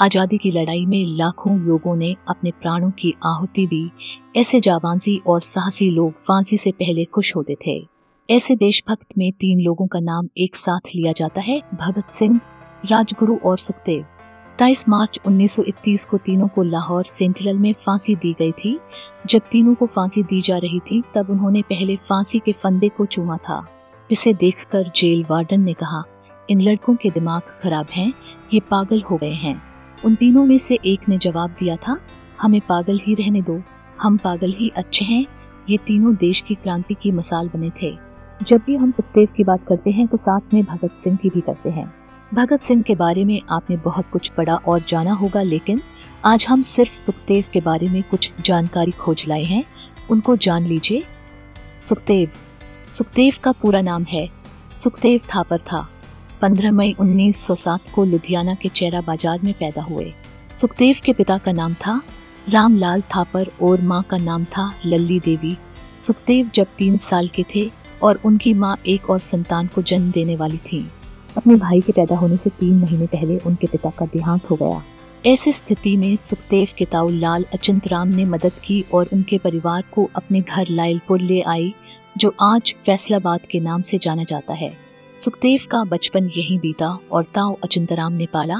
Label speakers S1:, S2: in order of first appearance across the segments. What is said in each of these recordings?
S1: आज़ादी की लड़ाई में लाखों लोगों ने अपने प्राणों की आहुति दी। ऐसे जाबांजी और साहसी लोग फांसी से पहले खुश होते थे। ऐसे देशभक्त में तीन लोगों का नाम एक साथ लिया जाता है, भगत सिंह, राजगुरु और सुखदेव। तेईस मार्च 1931 को तीनों को लाहौर सेंट्रल में फांसी दी गई थी। जब तीनों को फांसी दी जा रही थी, तब उन्होंने पहले फांसी के फंदे को चूमा था। जिसे देखकर जेल वार्डन ने कहा, इन लड़कों के दिमाग खराब हैं, ये पागल हो गए हैं। उन तीनों में से एक ने जवाब दिया था, हमें पागल ही रहने दो, हम पागल ही अच्छे हैं। ये तीनों देश की क्रांति की मसाल बने थे। जब भी हम सुखदेव की बात करते हैं तो साथ में भगत सिंह की भी करते हैं। भगत सिंह के बारे में आपने बहुत कुछ पढ़ा और जाना होगा, लेकिन आज हम सिर्फ़ सुखदेव के बारे में कुछ जानकारी खोज लाए हैं। उनको जान लीजिए। सुखदेव। सुखदेव का पूरा नाम है। सुखदेव थापर था। 15 मई 1907 को लुधियाना के चेरा बाज़ार में पैदा हुए। सुखदेव के पिता का नाम था रामलाल थापर और माँ का नाम था लल्ली देवी। सुखदेव जब तीन साल के थे और उनकी माँ एक और संतान को जन्म देने वाली थी। अपने भाई के पैदा होने से तीन महीने पहले उनके पिता का देहांत हो गया। ऐसी स्थिति में सुखदेव के ताऊ लाल अचिंत राम ने मदद की और उनके परिवार को अपने घर लायलपुर ले आई, जो आज फैसलाबाद के नाम से जाना जाता है। सुखदेव का बचपन यहीं बीता और ताऊ अचिंतराम ने पाला।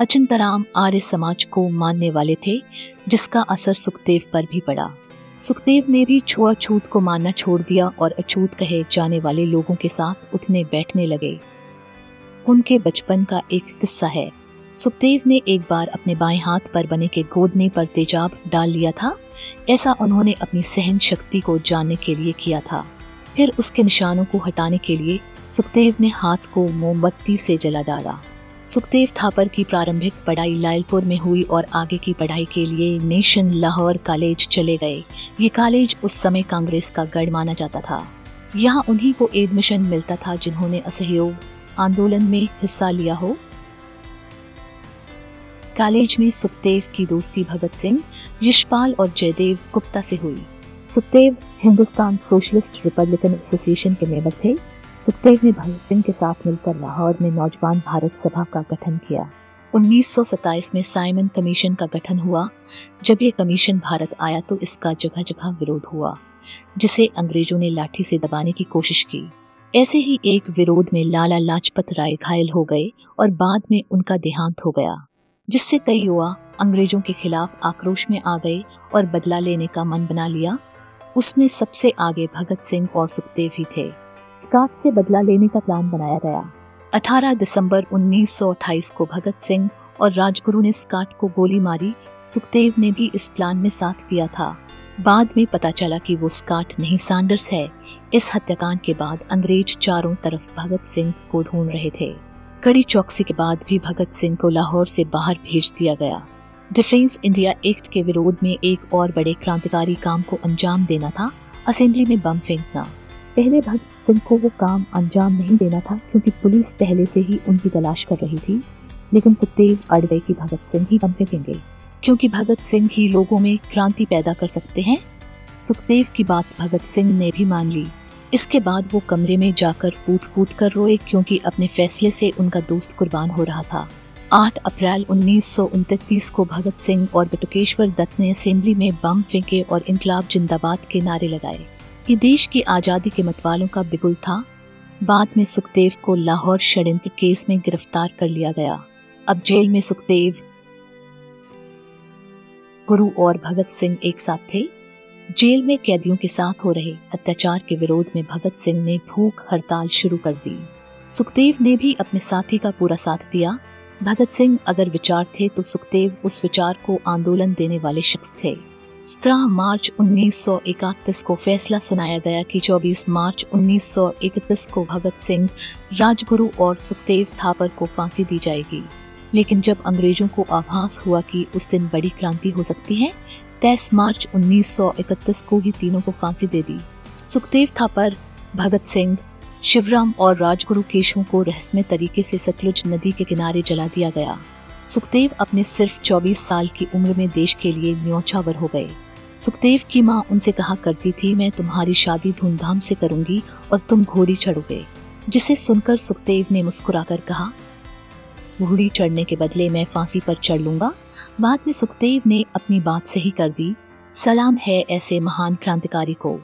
S1: अचिंतराम आर्य समाज को मानने वाले थे, जिसका असर सुखदेव पर भी पड़ा। सुखदेव ने भी छुआछूत को मानना छोड़ दिया और अछूत कहे जाने वाले लोगों के साथ उठने बैठने लगे। उनके बचपन का एक किस्सा है। सुखदेव ने एक बार अपने बाएँ हाथ पर बने के गोदने पर तेजाब डाल लिया था। ऐसा उन्होंने अपनी सहन शक्ति को जानने के लिए किया था। फिर उसके निशानों को हटाने के लिए सुखदेव ने हाथ को मोमबत्ती से जला डाला। सुखदेव थापर की प्रारंभिक पढ़ाई लायलपुर में हुई और आगे की पढ़ाई के लिए नेशन लाहौर कॉलेज चले गए। ये कॉलेज उस समय कांग्रेस का गढ़ माना जाता था। यहाँ उन्हीं को एडमिशन मिलता था जिन्होंने असहयोग आंदोलन में हिस्सा लिया हो। कॉलेज में सुखदेव की दोस्ती भगत सिंह, यशपाल और जयदेव गुप्ता से हुई। Sukhdev Hindustan socialist republican association के मेंबर थे। सुखदेव ने भगत सिंह के साथ मिलकर लाहौर में नौजवान भारत सभा का गठन किया। 1927 में साइमन कमीशन का गठन हुआ। जब ये कमीशन भारत आया तो इसका जगह जगह विरोध हुआ, जिसे अंग्रेज़ों ने लाठी से दबाने की कोशिश की। ऐसे ही एक विरोध में लाला लाजपत राय घायल हो गए और बाद में उनका देहांत हो गया, जिससे कई युवा अंग्रेज़ों के खिलाफ आक्रोश में आ गए और बदला लेने का मन बना लिया। उसमें सबसे आगे भगत सिंह और सुखदेव ही थे। स्काट से बदला लेने का प्लान बनाया गया। 18 दिसंबर 1928 को भगत सिंह और राजगुरु ने स्काट को गोली मारी। सुखदेव ने भी इस प्लान में साथ दिया था। बाद में पता चला कि वो स्काट नहीं, सैंडर्स है। इस हत्याकांड के बाद अंग्रेज़ चारों तरफ़ भगत सिंह को ढूंढ रहे थे। कड़ी चौकसी के बाद भी भगत सिंह को लाहौर से बाहर भेज दिया गया। डिफेंस इंडिया एक्ट के विरोध में एक और बड़े क्रांतिकारी काम को अंजाम देना था, असेंबली में बम फेंकना। पहले भगत सिंह को वो काम अंजाम नहीं देना था, क्योंकि पुलिस पहले से ही उनकी तलाश कर रही थी। लेकिन सुखदेव अड़ गए कि भगत सिंह ही बम फेंकेंगे। क्योंकि भगत सिंह ही लोगों में क्रांति पैदा कर सकते हैं, सुखदेव की बात भगत सिंह ने भी मान ली। इसके बाद वो कमरे में जाकर फूट फूट कर रोए, क्योंकि अपने फैसले से उनका दोस्त कुर्बान हो रहा था। 8 अप्रैल उन्नीस को भगत सिंह और बटुकेश्वर दत्त ने असेंबली में बम फेंके और इनकलाब जिंदाबाद के नारे लगाए। ये देश की आज़ादी के मतवालों का बिगुल था। बाद में सुखदेव को लाहौर षड्यंत्र केस में गिरफ़्तार कर लिया गया। अब जेल में सुखदेव, गुरु और भगत सिंह एक साथ थे। जेल में कैदियों के साथ हो रहे अत्याचार के विरोध में भगत सिंह ने भूख हड़ताल शुरू कर दी। सुखदेव ने भी अपने साथी का पूरा साथ दिया। भगत सिंह अगर विचार थे तो सुखदेव उस विचार को आंदोलन देने वाले शख्स थे। सत्रह मार्च 1931 को फैसला सुनाया गया कि 24 मार्च 1931 को भगत सिंह, राजगुरु और सुखदेव थापर को फांसी दी जाएगी। लेकिन जब अंग्रेज़ों को आभास हुआ कि उस दिन बड़ी क्रांति हो सकती है, तेईस मार्च 1931 को ही तीनों को फांसी दे दी। सुखदेव थापर, भगत सिंह शिवराम और राजगुरु केशवों को रहस्यमय तरीके से सतलुज नदी के किनारे जला दिया गया। सुखदेव अपने सिर्फ़ 24 साल की उम्र में देश के लिए न्योछावर हो गए। सुखदेव की माँ उनसे कहा करती थी, मैं तुम्हारी शादी धूमधाम से करूँगी और तुम घोड़ी चढ़ोगे। जिसे सुनकर सुखदेव ने मुस्कुराकर कहा, घोड़ी चढ़ने के बदले मैं फांसी पर चढ़ लूँगा। बाद में सुखदेव ने अपनी बात सही कर दी, सलाम है ऐसे महान क्रांतिकारी को।